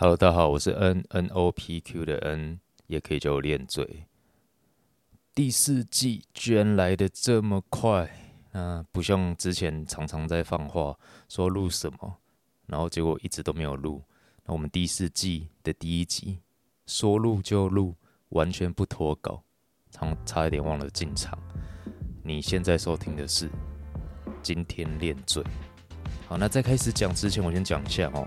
Hello，大家好，我是 N N O P Q 的 N，也可以叫我练嘴。第四季居然来的这么快，啊，不像之前常常在放话说录什么，然后结果一直都没有录。那我们第四季的第一集说录就录，完全不脱稿，差差一点忘了进场。你现在收听的是今天练嘴。好，那在开始讲之前，我先讲一下哦。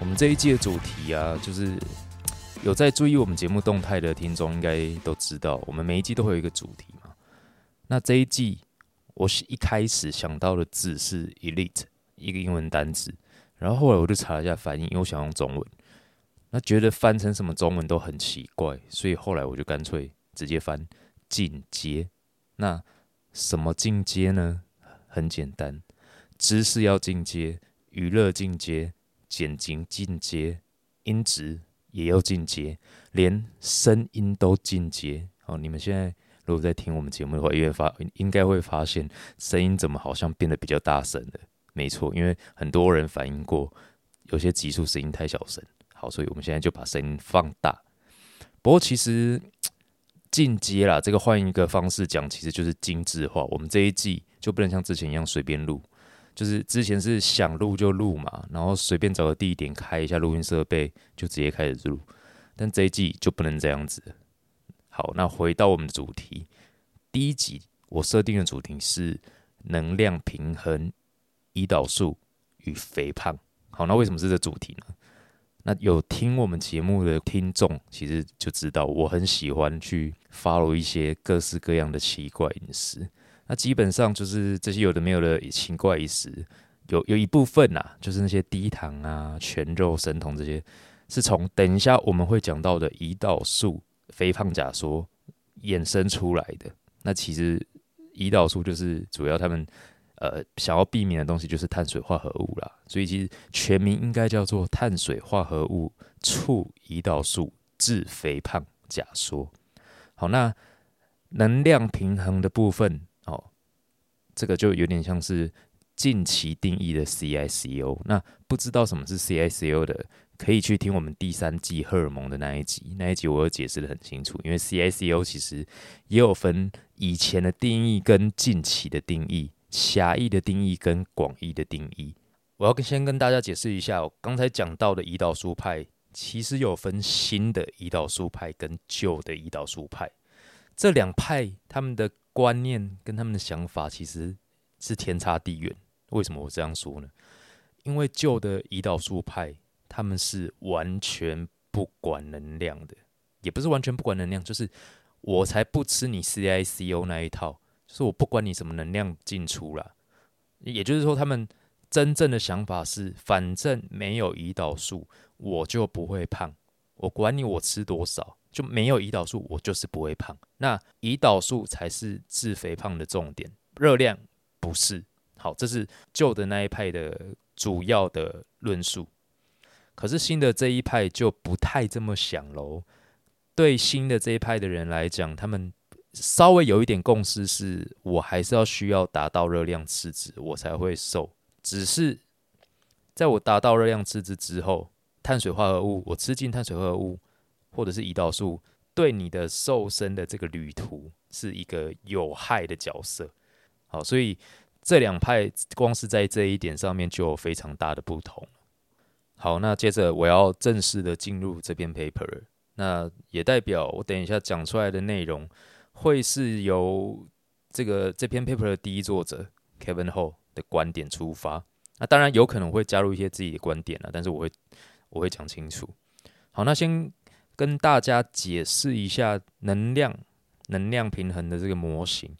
我们这一季的主题啊，就是 有在注意我们节目动态的听众应该都知道，我们每一季都会有一个主题嘛。那这一季我是一开始想到的字是 elite，一个英文单词，然后后来我就查了一下翻译，因为我想用中文，那觉得翻成什么中文都很奇怪，所以后来我就干脆直接翻进阶。那什么进阶呢？很简单，知识要进阶，娱乐进阶。剪辑进阶，音质也要进阶，连声音都进阶。哦，你们现在如果在听我们节目的话，应该发应该会发现声音怎么好像变得比较大声了。没错，因为很多人反映过有些集数声音太小声。好，所以我们现在就把声音放大。不过其实进阶啦，这个换一个方式讲，其实就是精致化。我们这一季就不能像之前一样随便录。就是之前是想录就录嘛，然后随便找个地点开一下录音设备就直接开始录，但这一季就不能这样子。好，那回到我们的主题，第一集我设定的主题是能量平衡、胰岛素与肥胖。好，那为什么是这主题呢？那有听我们节目的听众其实就知道，我很喜欢去 follow 一些各式各样的奇怪饮食。那基本上就是这些有的没有的奇怪一时，有有一部分呐，就是那些低糖啊、全肉、生酮这些，是从等一下我们会讲到的胰岛素肥胖假说衍生出来的。那其实胰岛素就是主要他们呃想要避免的东西，就是碳水化合物啦。所以其实全名应该叫做碳水化合物促胰岛素致肥胖假说。好，那能量平衡的部分。这个就有点像是近期定义的 CICO。那不知道什么是 CICO 的，可以去听我们第三季荷尔蒙的那一集。那一集我有解释的很清楚，因为 CICO 其实也有分以前的定义跟近期的定义，狭义的定义跟广义的定义。我要先跟大家解释一下，我刚才讲到的胰岛素派，其实有分新的胰岛素派跟旧的胰岛素派。这两派他们的观念跟他们的想法其实是天差地远。为什么我这样说呢？因为旧的胰岛素派他们是完全不管能量的，也不是完全不管能量，就是我才不吃你 CICO 那一套，就是我不管你什么能量进出啦。也就是说，他们真正的想法是，反正没有胰岛素，我就不会胖。我管你我吃多少。就没有胰岛素，我就是不会胖。那胰岛素才是治肥胖的重点，热量不是。好，这是旧的那一派的主要的论述。可是新的这一派就不太这么想喽。对新的这一派的人来讲，他们稍微有一点共识是，我还是要需要达到热量赤字，我才会瘦。只是在我达到热量赤字之后，碳水化合物，我吃进碳水化合物。或者是胰岛素对你的瘦身的这个旅途是一个有害的角色，好，所以这两派光是在这一点上面就有非常大的不同。好，那接着我要正式的进入这篇 paper，那也代表我等一下讲出来的内容会是由这个这篇 paper 的第一作者 Kevin Ho 的观点出发，那当然有可能会加入一些自己的观点了，但是我会我会讲清楚。好，那先。跟大家解释一下能量能量平衡的这个模型，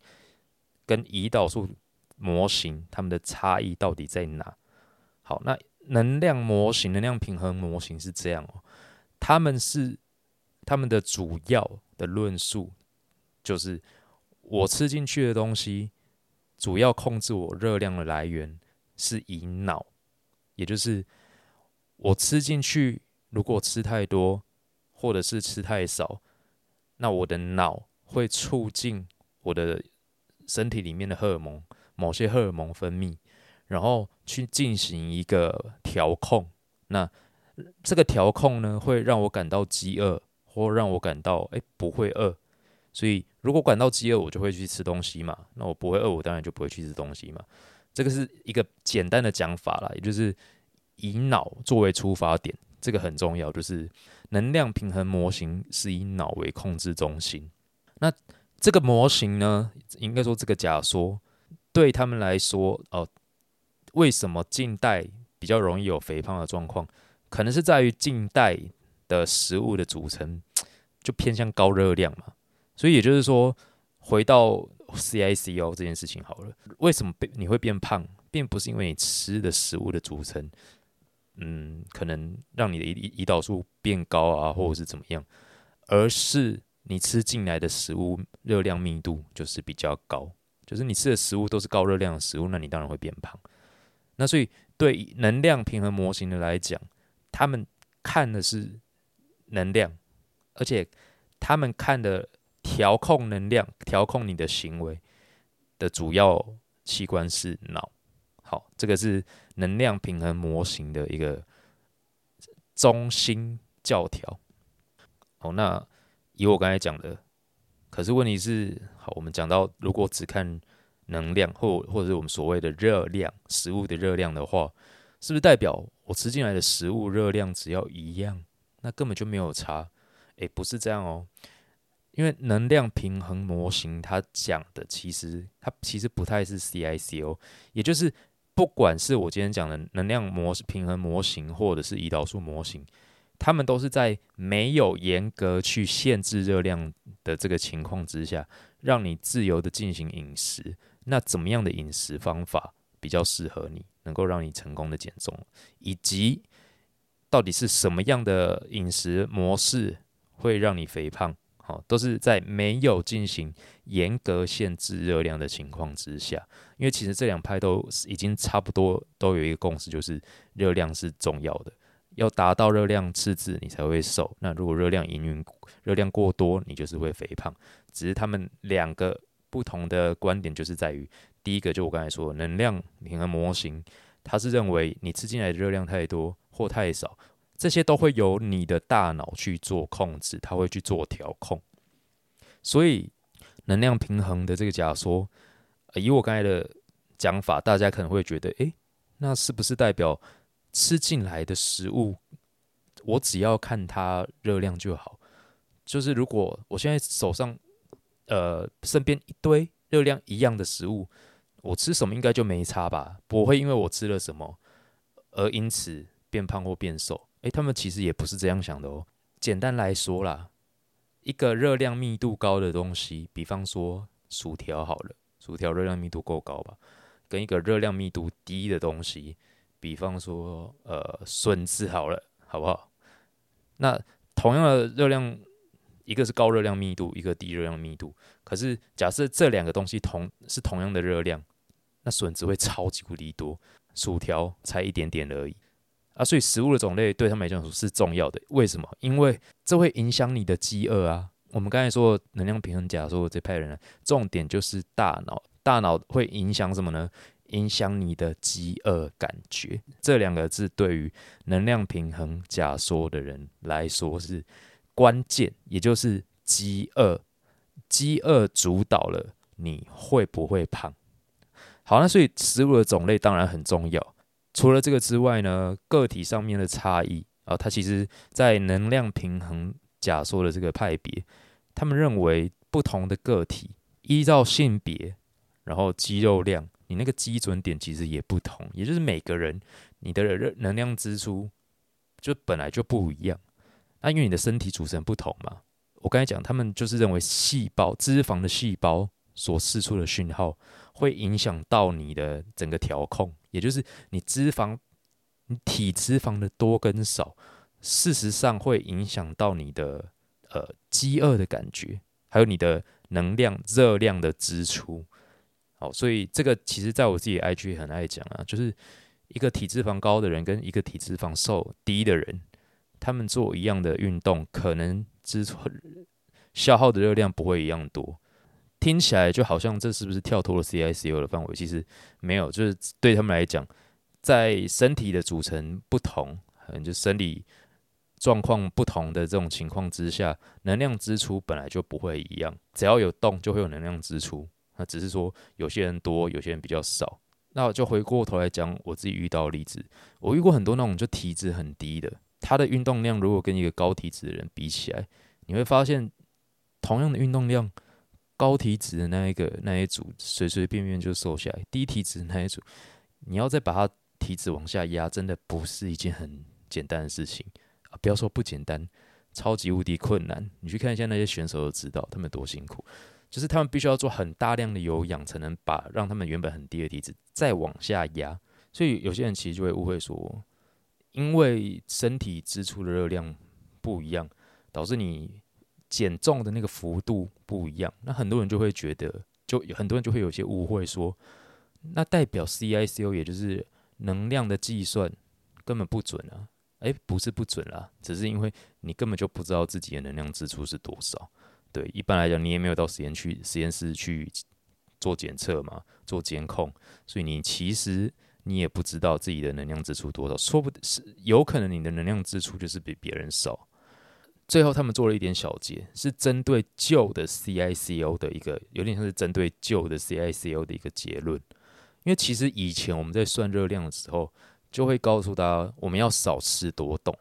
跟胰岛素模型它们的差异到底在哪？好，那能量模型、能量平衡模型是这样哦，他们是他们的主要的论述就是我吃进去的东西，主要控制我热量的来源是以脑，也就是我吃进去，如果吃太多。或者是吃太少，那我的脑会促进我的身体里面的荷尔蒙，某些荷尔蒙分泌，然后去进行一个调控。那这个调控呢，会让我感到饥饿，或让我感到哎不会饿。所以如果感到饥饿，我就会去吃东西嘛。那我不会饿，我当然就不会去吃东西嘛。这个是一个简单的讲法啦，也就是以脑作为出发点，这个很重要。就是能量平衡模型是以脑为控制中心。那这个模型呢，应该说这个假说对他们来说，哦，为什么近代比较容易有肥胖的状况？可能是在于近代的食物的组成 就偏向高热量嘛。所以也就是说，回到 CICO 这件事情好了，为什么变你会变胖，并不是因为你吃的食物的组成，嗯，可能让你的胰胰岛素变高啊，或者是怎么样，而是你吃进来的食物热量密度就是比较高，就是你吃的食物都是高热量的食物，那你当然会变胖。那所以对能量平衡模型的来讲，他们看的是能量，而且他们看的。调控能量、调控你的行为的主要器官是脑。好，这个是能量平衡模型的一个中心教条。好，那以我刚才讲的，可是问题是，好，我们讲到如果只看能量或或者是我们所谓的热量，食物的热量的话，是不是代表我吃进来的食物热量只要一样，那根本就没有差？诶，不是这样哦。因为能量平衡模型，它讲的其实它其实不太是 CICO，也就是不管是我今天讲的能量模式平衡模型，或者是胰岛素模型，他们都是在没有严格去限制热量的这个情况之下，让你自由的进行饮食。那怎么样的饮食方法比较适合你，能够让你成功的减重，以及到底是什么样的饮食模式会让你肥胖？都是在没有进行严格限制热量的情况之下，因为其实这两派都已经差不多都有一个共识，就是热量是重要的，要达到热量赤字你才会瘦。那如果热量营运热量过多，你就是会肥胖。只是他们两个不同的观点，就是在于第一个，就我刚才说能量平衡模型，它是认为你吃进来的热量太多或太少。这些都会由你的大脑去做控制，它会去做调控。所以能量平衡的这个假说，以我刚才的讲法，大家可能会觉得，诶，那是不是代表吃进来的食物，我只要看它热量就好？就是如果我现在手上，呃，身边一堆热量一样的食物，我吃什么应该就没差吧？不会因为我吃了什么而因此变胖或变瘦。诶，他们其实也不是这样想的哦。简单来说啦，一个热量密度高的东西，比方说薯条好了，薯条热量密度够高吧？跟一个热量密度低的东西，比方说呃笋子好了，好不好？那同样的热量，一个是高热量密度，一个低热量密度。可是假设这两个东西同是同样的热量，那笋子会超级无敌多，薯条才一点点而已。啊，所以食物的种类对他们来讲是重要的。为什么？因为这会影响你的饥饿啊。我们刚才说能量平衡假说这派人，重点就是大脑，大脑会影响什么呢？影响你的饥饿感觉。这两个字对于能量平衡假说的人来说是关键，也就是饥饿，饥饿主导了你会不会胖。好，那所以食物的种类当然很重要。除了这个之外呢，个体上面的差异啊，它其实在能量平衡假说的这个派别，他们认为不同的个体依照性别，然后肌肉量，你那个基准点其实也不同，也就是每个人你的热能量支出就本来就不一样。那因为你的身体组成不同嘛，我刚才讲，他们就是认为细胞脂肪的细胞所释出的讯号会影响到你的整个调控。也就是你脂肪，你体脂肪的多跟少，事实上会影响到你的呃饥饿的感觉，还有你的能量热量的支出。好，所以这个其实在我自己 IG 很爱讲啊，就是一个体脂肪高的人跟一个体脂肪瘦低的人，他们做一样的运动，可能支出消耗的热量不会一样多。听起来就好像这是不是跳脱了 CICO 的范围？其实没有，就是对他们来讲，在身体的组成不同，可能就生理状况不同的这种情况之下，能量支出本来就不会一样。只要有动，就会有能量支出。那只是说有些人多，有些人比较少。那我就回过头来讲我自己遇到的例子，我遇过很多那种就体脂很低的，他的运动量如果跟一个高体脂的人比起来，你会发现同样的运动量，高体脂的那一个那一组随随便便就瘦下来，低体脂的那一组，你要再把它体脂往下压，真的不是一件很简单的事情啊！不要说不简单，超级无敌困难。你去看一下那些选手就知道他们多辛苦。就是他们必须要做很大量的有氧，才能把让他们原本很低的体脂再往下压。所以有些人其实就会误会说，因为身体支出的热量不一样，导致你减重的那个幅度不一样。那很多人就会觉得，就很多人就会有些误会说，那代表 CICO 也就是能量的计算根本不准啊？诶，不是不准啦，只是因为你根本就不知道自己的能量支出是多少。对，一般来讲，你也没有到实验去实验室去做检测嘛，做监控，所以你其实你也不知道自己的能量支出多少，说不定是有可能你的能量支出就是比别人少。最后他们做了一点小结，是针对旧的 CICO 的一个，有点像是针对旧的 CICO 的一个结论。因为其实以前我们在算热量的时候，就会告诉大家我们要少吃多动。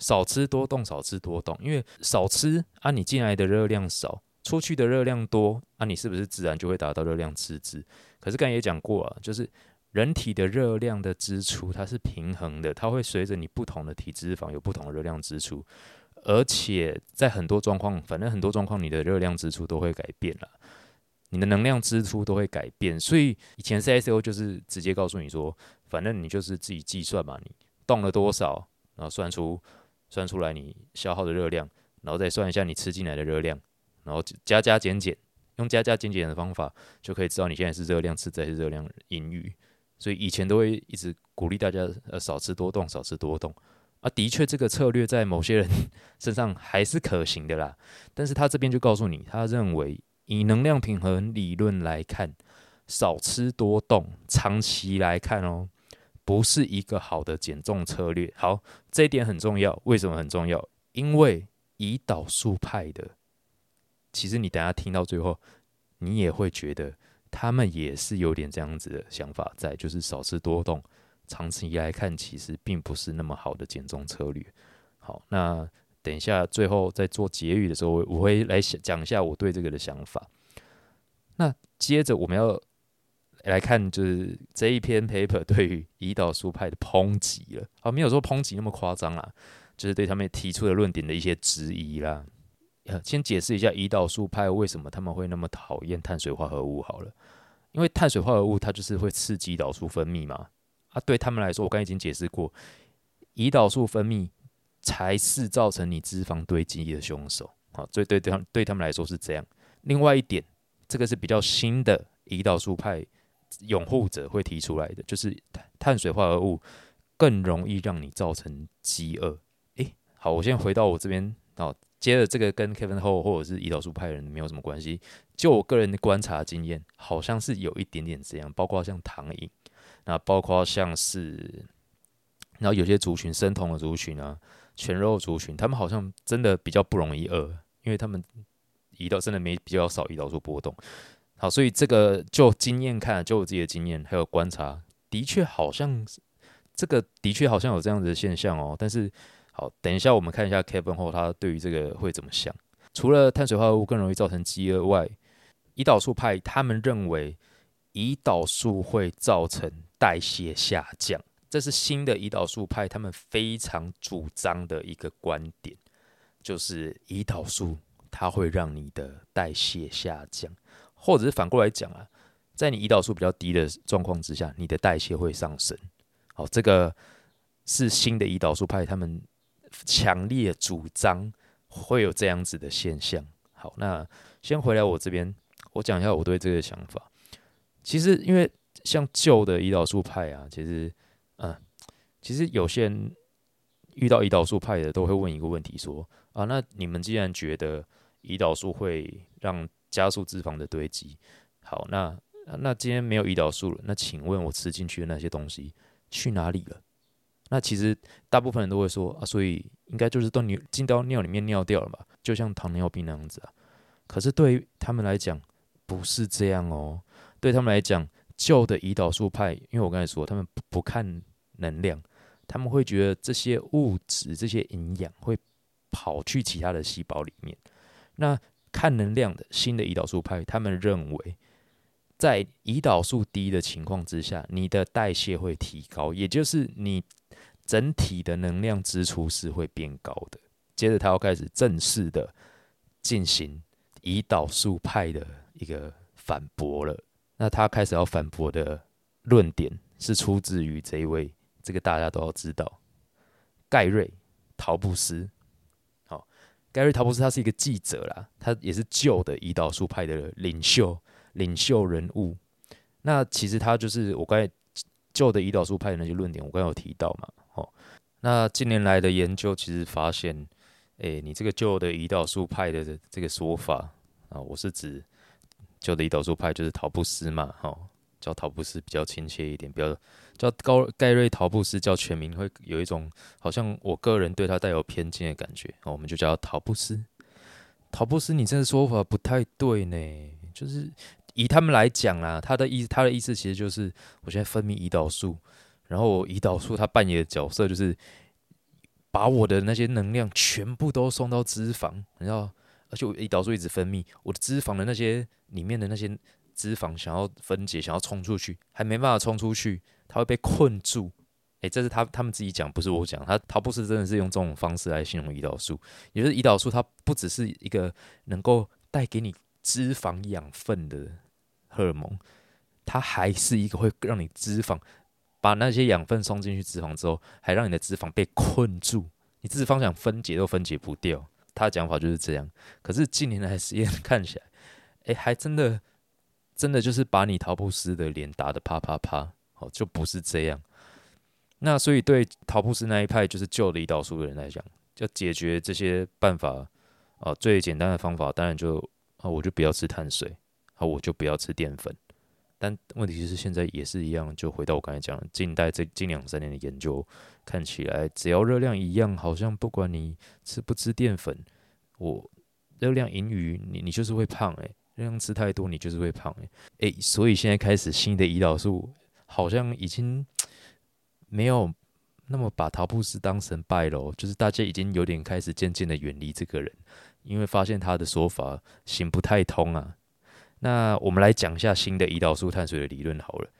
少吃多动，少吃多动，因为少吃啊，你进来的热量少，出去的热量多啊，你是不是自然就会达到热量赤字？可是刚才也讲过啊，就是人体的热量的支出它是平衡的，它会随着你不同的体脂肪有不同的热量支出，而且在很多状况，反正很多状况你的热量支出都会改变了，你的能量支出都会改变，所以以前 C S O 就是直接告诉你说，反正你就是自己计算嘛，你动了多少，然后算出。算出来你消耗的热量，然后再算一下你吃进来的热量，然后加加减减，用加加减减的方法就可以知道你现在是热量赤字还是热量盈余。所以以前都会一直鼓励大家呃少吃多动，少吃多动啊。的确，这个策略在某些人 身上还是可行的啦。但是他这边就告诉你，他认为以能量平衡理论来看，少吃多动，长期来看哦。不是一个好的减重策略。好，这一点很重要。为什么很重要？因为胰岛素派的，其实你等下听到最后，你也会觉得他们也是有点这样子的想法在，就是少吃多动，长期来看其实并不是那么好的减重策略。好，那等一下最后在做结语的时候，我会来讲一下我对这个的想法。那接着我们要。来看，就是这一篇 paper 对于胰岛素派的抨击了啊，没有说抨击那么夸张啦，就是对他们提出的论点的一些质疑啦。先解释一下胰岛素派为什么他们会那么讨厌碳水化合物好了，因为碳水化合物它就是会刺激胰岛素分泌嘛。啊，对他们来说，我刚已经解释过，胰岛素分泌才是造成你脂肪堆积的凶手。好，所以对对对他们来说是这样。另外一点，这个是比较新的胰岛素派。拥护者会提出来的，就是碳水化合物更容易让你造成饥饿。诶，好，我先回到我这边，好，接着这个跟 Kevin 后或者是胰岛素派人没有什么关系。就我个人的观察经验，好像是有一点点这样，包括像糖瘾，那包括像是，然后有些族群生酮的族群啊，全肉族群，他们好像真的比较不容易饿，因为他们胰岛真的没比较少胰岛素波动。好，所以这个就经验看，就我自己的经验还有观察，的确好像这个的确好像有这样子的现象哦。但是好，等一下我们看一下 Kevin 后他对于这个会怎么想。除了碳水化合物更容易造成饥饿外，胰岛素派他们认为胰岛素会造成代谢下降，这是新的胰岛素派他们非常主张的一个观点，就是胰岛素它会让你的代谢下降。或者是反过来讲啊，在你胰岛素比较低的状况之下，你的代谢会上升。好，这个是新的胰岛素派他们强烈主张会有这样子的现象。好，那先回来我这边，我讲一下我对这个想法。其实因为像旧的胰岛素派啊，其实嗯，其实有些人遇到胰岛素派的都会问一个问题，说啊，那你们既然觉得胰岛素会让加速脂肪的堆积。好，那那今天没有胰岛素了，那请问我吃进去的那些东西去哪里了？那其实大部分人都会说啊，所以应该就是到尿进到尿里面尿掉了吧，就像糖尿病那样子啊。可是对于他们来讲，不是这样哦。对他们来讲，旧的胰岛素派，因为我刚才说他们不不看能量，他们会觉得这些物质、这些营养会跑去其他的细胞里面。那看能量的新的胰岛素派，他们认为，在胰岛素低的情况之下，你的代谢会提高，也就是你整体的能量支出是会变高的。接着，他要开始正式的进行。胰岛素派的一个反驳了，那他开始要反驳的论点是出自于这一位，这个大家都要知道，盖瑞·陶布斯。好，盖瑞·陶布斯他是一个记者啦，他也是旧的胰岛素派的领袖、领袖人物。那其实他就是我刚才旧的胰岛素派的那些论点，我刚刚有提到嘛。哦，那近年来的研究其实发现。哎，你这个旧的胰岛素派的这个说法啊，我是指旧的胰岛素派就是陶布斯嘛，哈，叫陶布斯比较亲切一点，比较叫高盖瑞陶布斯叫全名会有一种好像我个人对他带有偏见的感觉，我们就叫陶布斯。陶布斯，你这个说法不太对呢，就是以他们来讲啦，他的意他的意思其实就是我现在分泌胰岛素，然后胰岛素它扮演的角色就是。把我的那些能量全部都送到脂肪，你知道，而且我胰岛素一直分泌，我的脂肪的那些里面的那些脂肪想要分解，想要冲出去，还没办法冲出去，它会被困住。诶，这是他他们自己讲，不是我讲。他他不是真的是用这种方式来形容胰岛素，也就是胰岛素它不只是一个能够带给你脂肪养分的荷尔蒙，它还是一个会让你脂肪。把那些养分送进去脂肪之后，还让你的脂肪被困住，你脂肪想分解都分解不掉。他的讲法就是这样。可是近年来实验看起来，哎，还真的，真的就是把你陶布斯的脸打得啪啪啪，哦，就不是这样。那所以对陶布斯那一派就是旧的胰岛素的人来讲，要解决这些办法，啊，最简单的方法当然就啊，我就不要吃碳水，啊，我就不要吃淀粉。但问题是，现在也是一样。就回到我刚才讲，近代这近两三年的研究看起来，只要热量一样，好像不管你吃不吃淀粉，我热量盈余，你你就是会胖诶，热量吃太多，你就是会胖诶。诶，所以现在开始新的胰岛素，好像已经没有那么把陶布斯当神拜喽。就是大家已经有点开始渐渐的远离这个人，因为发现他的说法行不太通啊。那我们来讲一下新的胰岛素碳水的理论好了。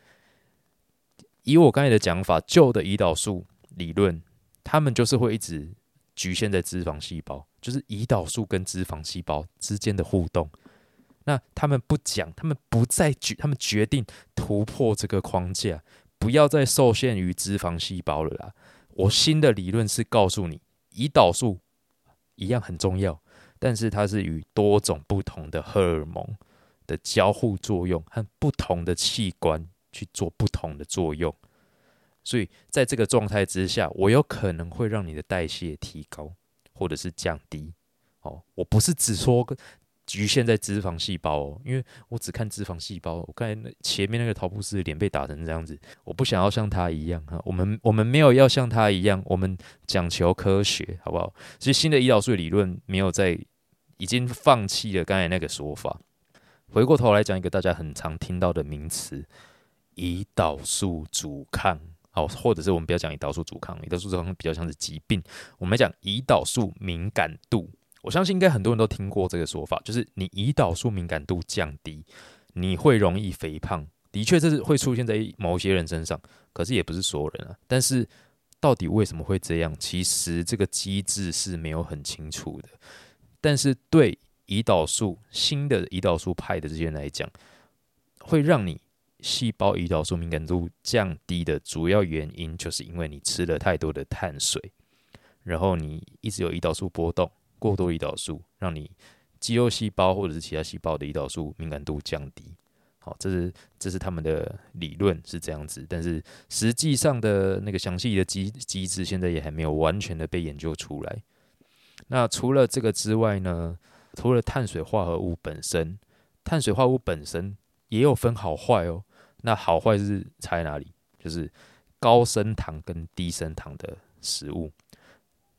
以我刚才的讲法，旧的胰岛素理论，他们就是会一直局限在脂肪细胞，就是胰岛素跟脂肪细胞之间的互动。那他们不讲，他们不再决，他们决定突破这个框架，不要再受限于脂肪细胞了啦。我新的理论是告诉你，胰岛素一样很重要，但是它是与多种不同的荷尔蒙。的交互作用和不同的器官去做不同的作用，所以在这个状态之下，我有可能会让你的代谢提高或者是降低。哦，我不是只说局限在脂肪细胞哦，因为我只看脂肪细胞。我刚才那前面那个陶布斯的脸被打成这样子，我不想要像他一样哈。我们我们没有要像他一样，我们讲求科学，好不好？所以新的胰岛素理论没有在，已经放弃了刚才那个说法。回过头来讲一个大家很常听到的名词——胰岛素阻抗，好，或者是我们不要讲胰岛素阻抗，胰岛素阻抗比较像是疾病。我们讲胰岛素敏感度，我相信应该很多人都听过这个说法，就是你胰岛素敏感度降低，你会容易肥胖。的确，这是会出现在某些人身上，可是也不是所有人啊。但是到底为什么会这样？其实这个机制是没有很清楚的。但是对。胰岛素新的胰岛素派的这些人来讲，会让你细胞胰岛素敏感度降低的主要原因，就是因为你吃了太多的碳水，然后你一直有胰岛素波动，过多胰岛素让你肌肉细胞或者是其他细胞的胰岛素敏感度降低。好，这是这是他们的理论是这样子，但是实际上的那个详细的机机制现在也还没有完全的被研究出来。那除了这个之外呢？除了碳水化合物本身，碳水化合物本身也有分好坏哦。那好坏是差在哪里？就是高升糖跟低升糖的食物。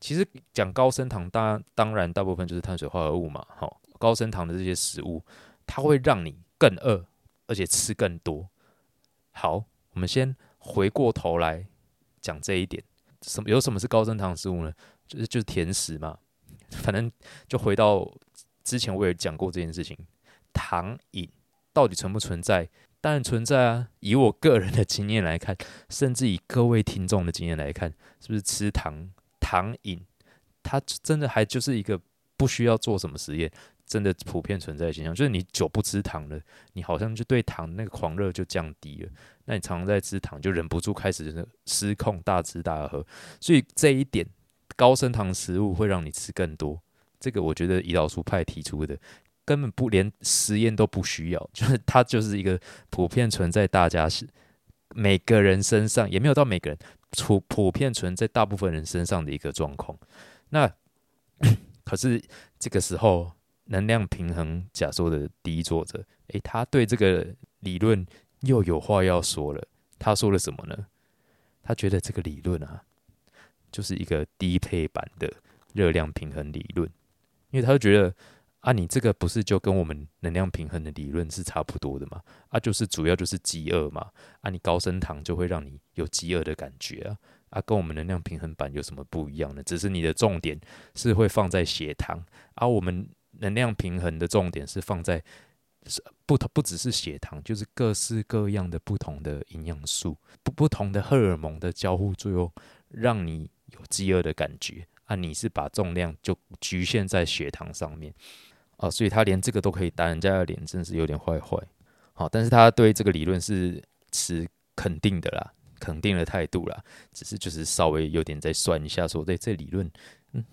其实讲高升糖，当当然大部分就是碳水化合物嘛。好，高升糖的这些食物，它会让你更饿，而且吃更多。好，我们先回过头来讲这一点，什么有什么是高升糖食物呢？就是就是甜食嘛。反正就回到之前我也讲过这件事情，糖瘾到底存不存在？当然存在啊！以我个人的经验来看，甚至以各位听众的经验来看，是不是吃糖糖瘾，它真的还就是一个不需要做什么实验，真的普遍存在的现象，就是你久不吃糖了，你好像就对糖那个狂热就降低了。那你常常在吃糖，就忍不住开始失控大吃大喝。所以这一点，高升糖食物会让你吃更多。这个我觉得胰岛素派提出的。根本不连实验都不需要，就是它就是一个普遍存在大家是每个人身上，也没有到每个人，普普遍存在大部分人身上的一个状况。那 可是这个时候，能量平衡假说的第一作者，诶，他对这个理论又有话要说了。他说了什么呢？他觉得这个理论啊，就是一个低配版的热量平衡理论，因为他就觉得。啊，你这个不是就跟我们能量平衡的理论是差不多的吗？啊，就是主要就是饥饿嘛。啊，你高升糖就会让你有饥饿的感觉啊。啊，跟我们能量平衡版有什么不一样呢？只是你的重点是会放在血糖，而我们能量平衡的重点是放在不同，不只是血糖，就是各式各样的不同的营养素，不不同的荷尔蒙的交互作用，让你有饥饿的感觉。啊，你是把重量就局限在血糖上面。啊，所以他连这个都可以打人家的脸，真是有点坏坏。好，但是他对这个理论是持肯定的啦，肯定的态度啦。只是就是稍微有点在算一下，说这这理论，嗯，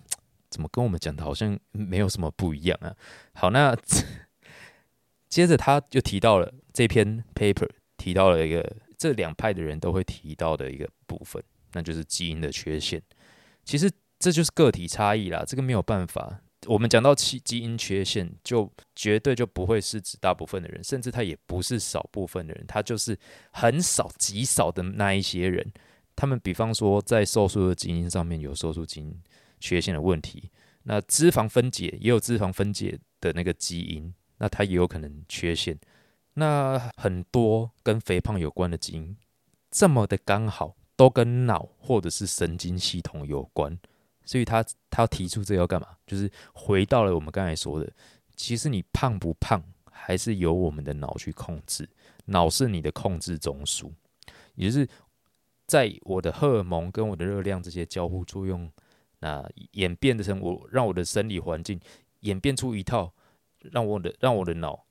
怎么跟我们讲的好像没有什么不一样啊？好，那 接着他就提到了这篇 paper，提到了一个这两派的人都会提到的一个部分，那就是基因的缺陷。其实这就是个体差异啦，这个没有办法。我们讲到基基因缺陷，就绝对就不会是指大部分的人，甚至他也不是少部分的人，他就是很少极少的那一些人。他们比方说在瘦素的基因上面有瘦素基因缺陷的问题，那脂肪分解也有脂肪分解的那个基因，那它也有可能缺陷。那很多跟肥胖有关的基因，这么的刚好都跟脑或者是神经系统有关。所以他他提出这要干嘛？就是回到了我们刚才说的，其实你胖不胖还是由我们的脑去控制，脑是你的控制中枢，也就是在我的荷尔蒙跟我的热量这些交互作用，那演变的成我让我的生理环境演变出一套，让我的让我的脑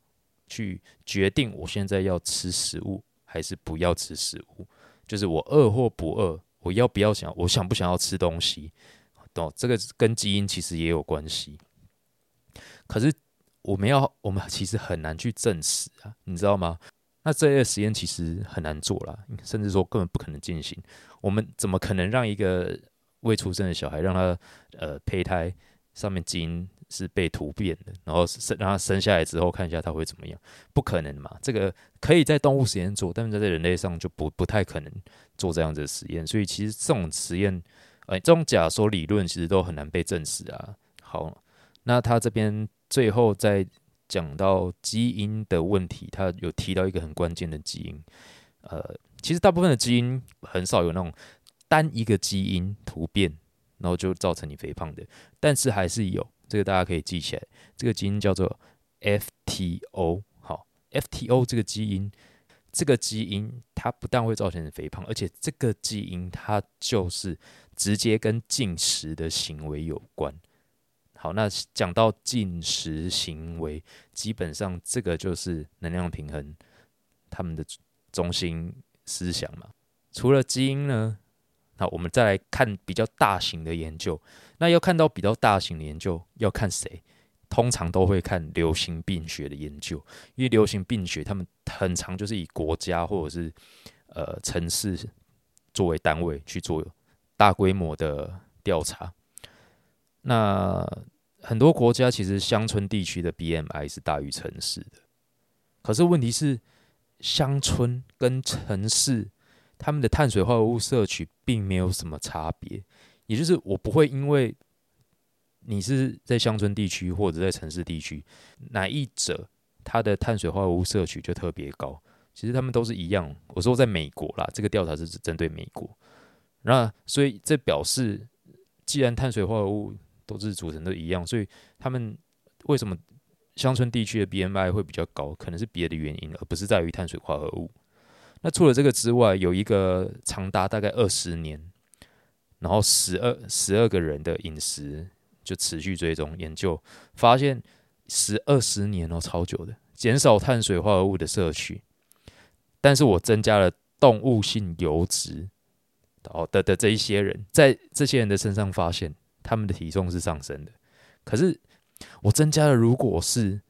去决定我现在要吃食物还是不要吃食物，就是我饿或不饿，我要不要想我想不想要吃东西。哦，这个跟基因其实也有关系，可是我们要，我们其实很难去证实啊，你知道吗？那这类实验其实很难做啦，甚至说根本不可能进行。我们怎么可能让一个未出生的小孩，让他呃胚胎上面基因是被突变的，然后生让他生下来之后看一下他会怎么样？不可能嘛？这个可以在动物实验做，但是在人类上就不不太可能做这样子的实验。所以其实这种实验。哎，这种假说理论其实都很难被证实啊。好，那他这边最后在讲到基因的问题，他有提到一个很关键的基因。呃，其实大部分的基因很少有那种单一个基因突变，然后就造成你肥胖的，但是还是有。这个大家可以记起来，这个基因叫做 FTO。好，FTO 这个基因。这个基因它不但会造成肥胖，而且这个基因它就是直接跟进食的行为有关。好，那讲到进食行为，基本上这个就是能量平衡他们的中心思想嘛。除了基因呢，那我们再来看比较大型的研究。那要看到比较大型的研究，要看谁？通常都会看流行病学的研究，因为流行病学他们很常就是以国家或者是呃城市作为单位去做大规模的调查。那很多国家其实乡村地区的 BMI 是大于城市的，可是问题是乡村跟城市他们的碳水化合物摄取并没有什么差别，也就是我不会因为你是在乡村地区或者在城市地区哪一者，它的碳水化合物摄取就特别高。其实他们都是一样。我说在美国啦，这个调查是只针对美国。那所以这表示，既然碳水化合物都是组成的一样，所以他们为什么乡村地区的 BMI 会比较高？可能是别的原因，而不是在于碳水化合物。那除了这个之外，有一个长达大概二十年，然后十二十二个人的饮食就持续追踪研究，发现十二十年哦，超久的，减少碳水化合物的摄取。但是我增加了动物性油脂，哦的的这一些人，在这些人的身上发现他们的体重是上升的。可是我增加了，如果是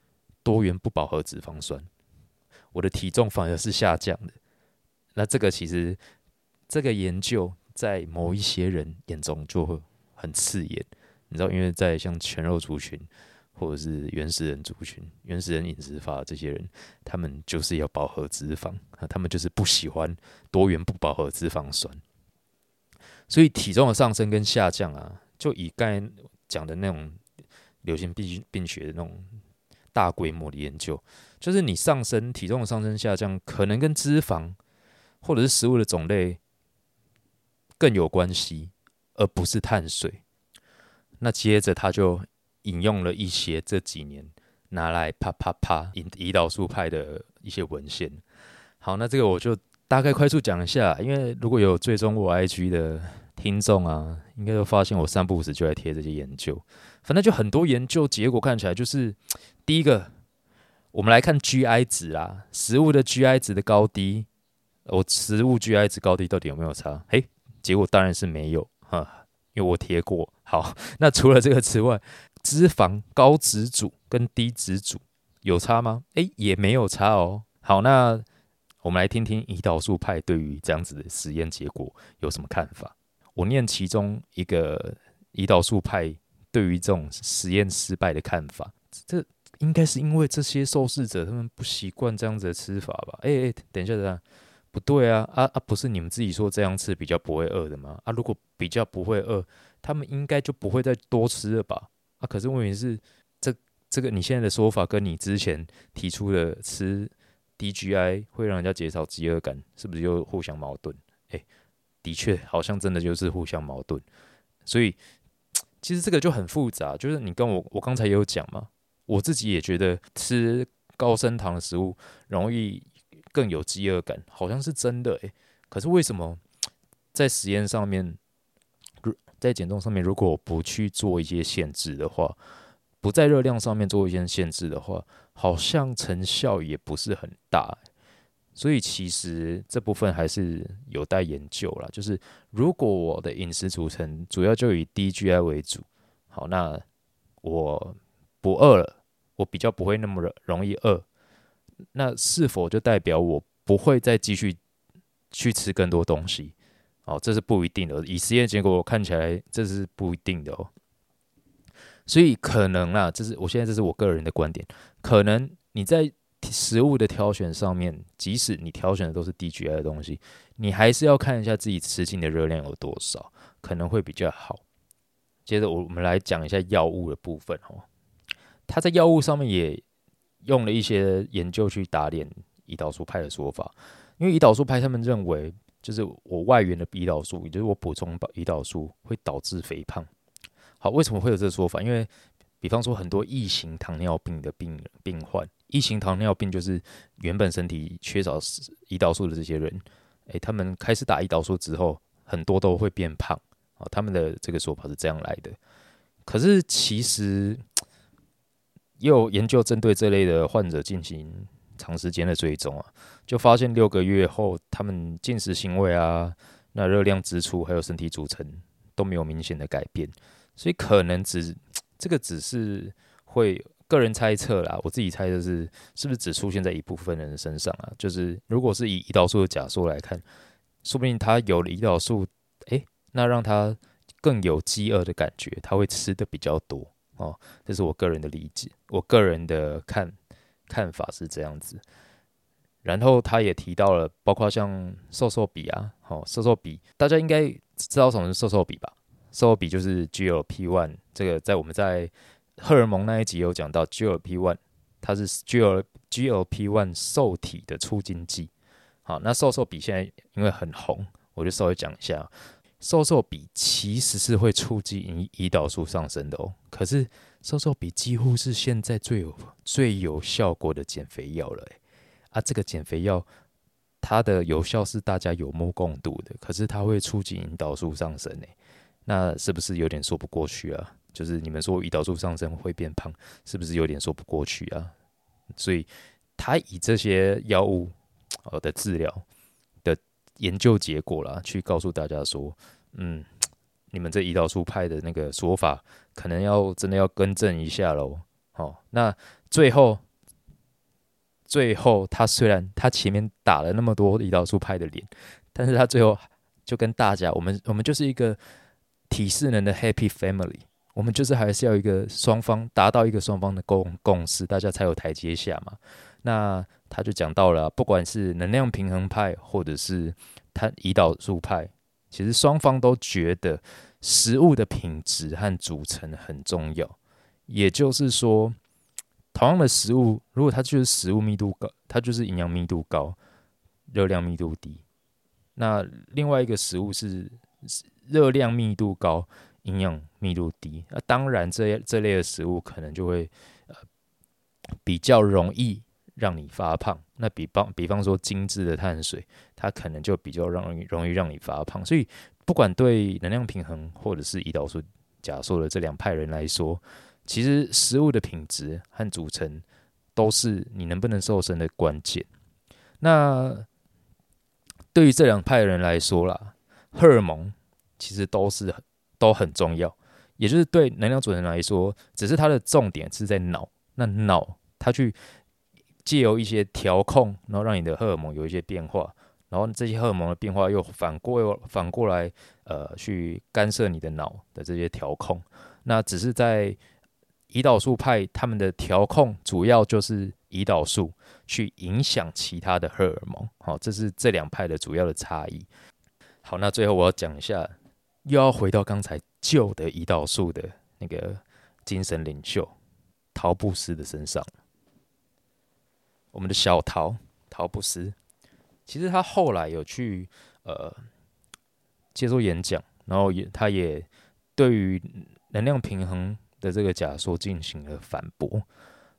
多元不饱和脂肪酸，我的体重反而是下降的。那这个其实这个研究在某一些人眼中就会很刺眼，你知道，因为在像全肉族群。或者是原始人族群、原始人饮食法这些人，他们就是要饱和脂肪，他们就是不喜欢多元不饱和脂肪酸。所以体重的上升跟下降啊，就以刚才讲的那种流行病病学的那种大规模的研究，就是你上升体重的上升下降，可能跟脂肪或者是食物的种类更有关系，而不是碳水。那接着他就。引用了一些这几年拿来啪啪啪胰胰岛素派的一些文献。好，那这个我就大概快速讲一下，因为如果有追踪我 IG 的听众啊，应该都发现我三不五时就在贴这些研究。反正就很多研究结果看起来就是，第一个，我们来看 GI 值啊，食物的 GI 值的高低，我食物 GI 值高低到底有没有差？嘿，结果当然是没有哈，因为我贴过。好，那除了这个之外，脂肪高脂组跟低脂组有差吗？诶，也没有差哦。好，那我们来听听胰岛素派对于这样子的实验结果有什么看法。我念其中一个胰岛素派对于这种实验失败的看法。这应该是因为这些受试者他们不习惯这样子的吃法吧？诶诶，等一下，等一下，不对啊啊啊！不是你们自己说这样吃比较不会饿的吗？啊，如果比较不会饿，他们应该就不会再多吃了吧？啊，可是问题是，这这个你现在的说法跟你之前提出的吃 DGI 会让人家减少饥饿感，是不是又互相矛盾？诶，的确，好像真的就是互相矛盾。所以 其实这个就很复杂，就是你跟我，我刚才也有讲嘛，我自己也觉得吃高升糖的食物容易更有饥饿感，好像是真的。诶，可是为什么在实验上面？在减重上面，如果我不去做一些限制的话，不在热量上面做一些限制的话，好像成效也不是很大。所以其实这部分还是有待研究啦。就是如果我的饮食组成主要就以低 GI 为主，好，那我不饿了，我比较不会那么容易饿，那是否就代表我不会再继续去吃更多东西？哦，这是不一定的。以实验结果看起来，这是不一定的哦。所以可能啦，这是我现在这是我个人的观点。可能你在食物的挑选上面，即使你挑选的都是低 GI 的东西，你还是要看一下自己吃进的热量有多少，可能会比较好。接着我我们来讲一下药物的部分哦。他在药物上面也用了一些研究去打脸胰岛素派的说法，因为胰岛素派他们认为。就是我外源的胰岛素，也就是我补充胰岛素会导致肥胖。好，为什么会有这个说法？因为比方说很多异型糖尿病的病病患，异型糖尿病就是原本身体缺少胰岛素的这些人，诶，他们开始打胰岛素之后，很多都会变胖。啊，他们的这个说法是这样来的。可是其实也有研究针对这类的患者进行。长时间的追踪啊，就发现六个月后，他们进食行为啊，那热量支出还有身体组成都没有明显的改变，所以可能只这个只是会个人猜测啦，我自己猜的是，是不是只出现在一部分人身上啊？就是如果是以胰岛素的假说来看，说不定他有了胰岛素，诶，那让他更有饥饿的感觉，他会吃的比较多哦。这是我个人的理解，我个人的看。看法是这样子，然后他也提到了，包括像瘦瘦比啊，好，瘦瘦比，大家应该知道什么是瘦瘦比吧？瘦瘦比就是 GLP one，这个在我们在荷尔蒙那一集有讲到 GLP one，它是 GL GLP one 受体的促进剂。好，那瘦瘦比现在因为很红，我就稍微讲一下，瘦瘦比其实是会促进胰胰岛素上升的哦。可是瘦瘦比几乎是现在最有最有效果的减肥药了，啊，这个减肥药它的有效是大家有目共睹的，可是它会促进胰岛素上升，诶，那是不是有点说不过去啊？就是你们说胰岛素上升会变胖，是不是有点说不过去啊？所以他以这些药物呃的治疗研究结果啦，去告诉大家说，嗯，你们这胰岛素派的那个说法，可能要真的要更正一下喽。好，那最后。最后，他虽然他前面打了那么多胰岛素派的脸，但是他最后就跟大家，我们我们就是一个体适能的 happy family，我们就是还是要一个双方达到一个双方的共共识，大家才有台阶下嘛。那他就讲到了，不管是能量平衡派或者是他胰岛素派，其实双方都觉得食物的品质和组成很重要，也就是说。同样的食物，如果它就是食物密度高，它就是营养密度高，热量密度低。那另外一个食物是热量密度高，营养密度低。那当然，这这类的食物可能就会呃比较容易让你发胖。那比方比方说精致的碳水，它可能就比较容易容易让你发胖。所以，不管对能量平衡或者是胰岛素假说的这两派人来说。其实食物的品质和组成都是你能不能瘦身的关键。那对于这两派人来说啦，荷尔蒙其实都是都很重要。也就是对能量组成来说，只是它的重点是在脑。那脑它去借由一些调控，然后让你的荷尔蒙有一些变化，然后这些荷尔蒙的变化又反过又反过来呃去干涉你的脑的这些调控。那只是在胰岛素派他们的调控主要就是胰岛素去影响其他的荷尔蒙，好，这是这两派的主要的差异。好，那最后我要讲一下，又要回到刚才旧的胰岛素的那个精神领袖陶布斯的身上。我们的小陶陶布斯，其实他后来有去呃接受演讲，然后也他也对于能量平衡。的这个假说进行了反驳。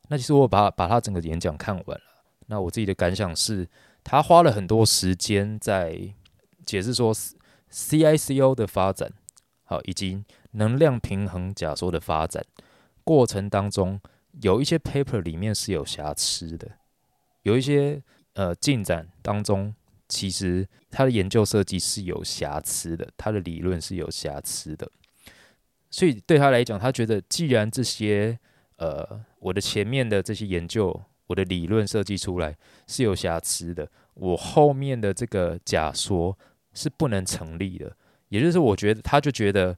那其实我把把他整个演讲看完了。那我自己的感想是，他花了很多时间在解释说 CICO 的发展，好，以及能量平衡假说的发展过程当中，有一些 paper 里面是有瑕疵的，有一些呃进展当中，其实他的研究设计是有瑕疵的，他的理论是有瑕疵的。所以对他来讲，他觉得既然这些呃我的前面的这些研究，我的理论设计出来是有瑕疵的，我后面的这个假说是不能成立的。也就是我觉得，他就觉得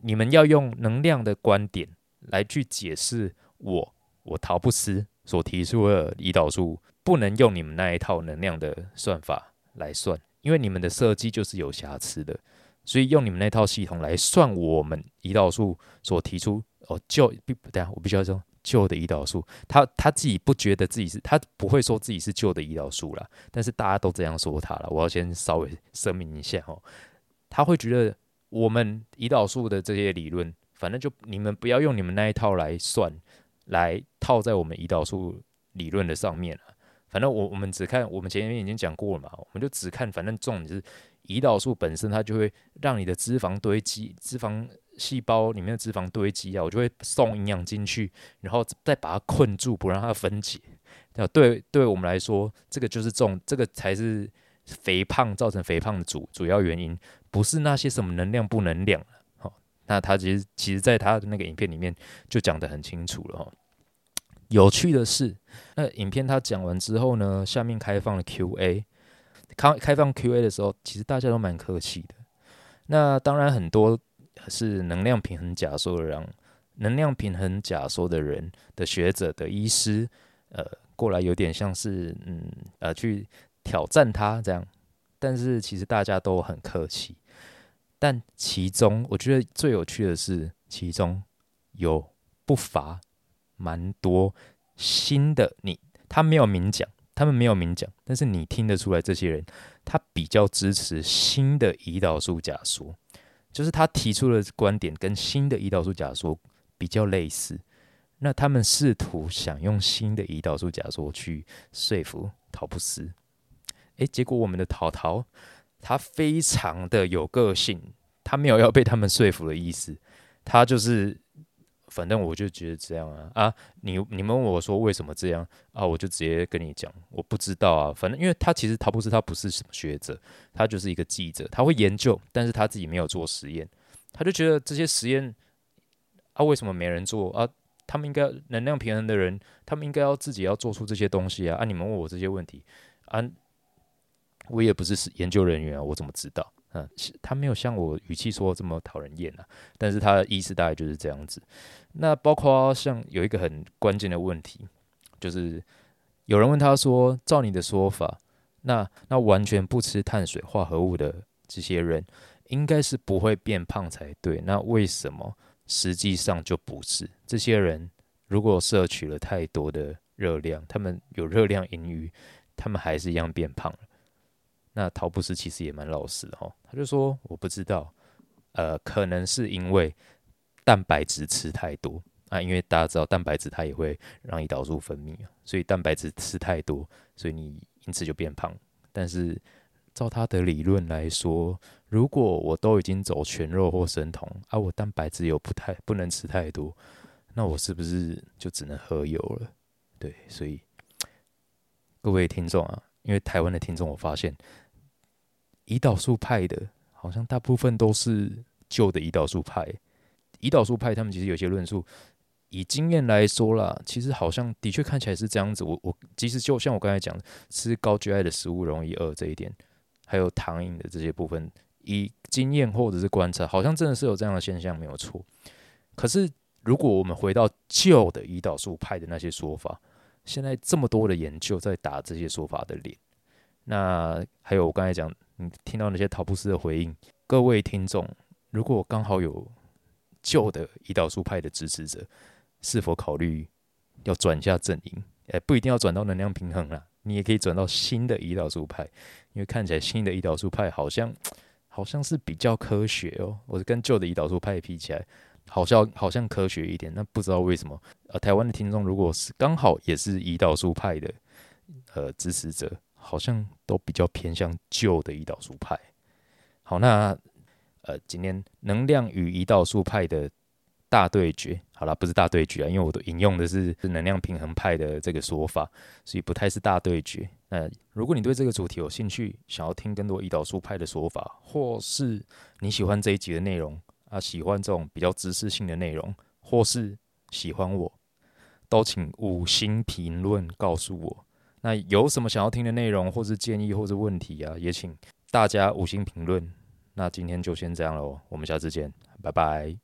你们要用能量的观点来去解释我我陶布斯所提出的胰岛素，不能用你们那一套能量的算法来算，因为你们的设计就是有瑕疵的。所以用你们那套系统来算我们胰岛素所提出哦旧，等下我必须要说旧的胰岛素，他他自己不觉得自己是，他不会说自己是旧的胰岛素啦，但是大家都这样说他了。我要先稍微声明一下哦，他会觉得我们胰岛素的这些理论，反正就你们不要用你们那一套来算，来套在我们胰岛素理论的上面了。反正我我们只看，我们前面已经讲过了嘛，我们就只看，反正重点是。胰岛素本身，它就会让你的脂肪堆积，脂肪细胞里面的脂肪堆积啊，我就会送营养进去，然后再把它困住，不让它分解。对，对，对我们来说，这个就是重，这个才是肥胖造成肥胖的主主要原因，不是那些什么能量不能量，那他其实其实在他的那个影片里面就讲得很清楚了哈。有趣的是，那影片他讲完之后呢，下面开放了 Q&A。开开放 Q&A 的时候，其实大家都蛮客气的。那当然，很多是能量平衡假说的人，能量平衡假说的人的学者的医师，呃，过来有点像是嗯呃去挑战他这样，但是其实大家都很客气。但其中我觉得最有趣的是，其中有不乏蛮多新的你，他没有明讲，他们没有明讲，但是你听得出来，这些人他比较支持新的胰岛素假说，就是他提出的观点跟新的胰岛素假说比较类似。那他们试图想用新的胰岛素假说去说服陶布斯，诶，结果我们的陶陶他非常的有个性，他没有要被他们说服的意思，他就是反正我就觉得这样啊啊，你你们问我说为什么这样啊，我就直接跟你讲，我不知道啊，反正因为他其实陶布斯他不是什么学者，他就是一个记者，他会研究，但是他自己没有做实验，他就觉得这些实验啊为什么没人做啊？他们应该能量平衡的人，他们应该要自己要做出这些东西啊！啊，你们问我这些问题，啊，我也不是研究人员啊，我怎么知道？嗯，他没有像我语气说这么讨人厌啊，但是他的意思大概就是这样子。那包括像有一个很关键的问题，就是有人问他说：“照你的说法，那那完全不吃碳水化合物的这些人，应该是不会变胖才对，那为什么？”实际上就不是这些人，如果摄取了太多的热量，他们有热量盈余，他们还是一样变胖了。那陶布斯其实也蛮老实的哈，他就说我不知道，呃，可能是因为蛋白质吃太多啊，因为大家知道蛋白质它也会让胰岛素分泌啊，所以蛋白质吃太多，所以你因此就变胖。但是照他的理论来说，如果我都已经走全肉或生酮，啊，我蛋白质又不太不能吃太多，那我是不是就只能喝油了？对，所以各位听众啊，因为台湾的听众，我发现胰岛素派的，好像大部分都是旧的胰岛素派。胰岛素派他们其实有些论述，以经验来说啦，其实好像的确看起来是这样子。我我其实就像我刚才讲，吃高 GI 的食物容易饿这一点，还有糖瘾的这些部分。以经验或者是观察，好像真的是有这样的现象，没有错。可是，如果我们回到旧的胰岛素派的那些说法，现在这么多的研究在打这些说法的脸，那还有我刚才讲，你听到那些陶布斯的回应，各位听众，如果刚好有旧的胰岛素派的支持者，是否考虑要转下阵营？哎，不一定要转到能量平衡啦，你也可以转到新的胰岛素派，因为看起来新的胰岛素派好像。好像是比较科学哦，我跟旧的胰岛素派比起来，好像好像科学一点。那不知道为什么，呃，台湾的听众如果是刚好也是胰岛素派的，呃，支持者，好像都比较偏向旧的胰岛素派。好，那呃，今天能量与胰岛素派的。大对决，好了，不是大对决啊，因为我都引用的是能量平衡派的这个说法，所以不太是大对决。那如果你对这个主题有兴趣，想要听更多胰岛素派的说法，或是你喜欢这一集的内容啊，喜欢这种比较知识性的内容，或是喜欢我，都请五星评论告诉我。那有什么想要听的内容，或是建议，或是问题啊，也请大家五星评论。那今天就先这样喽，我们下次见，拜拜。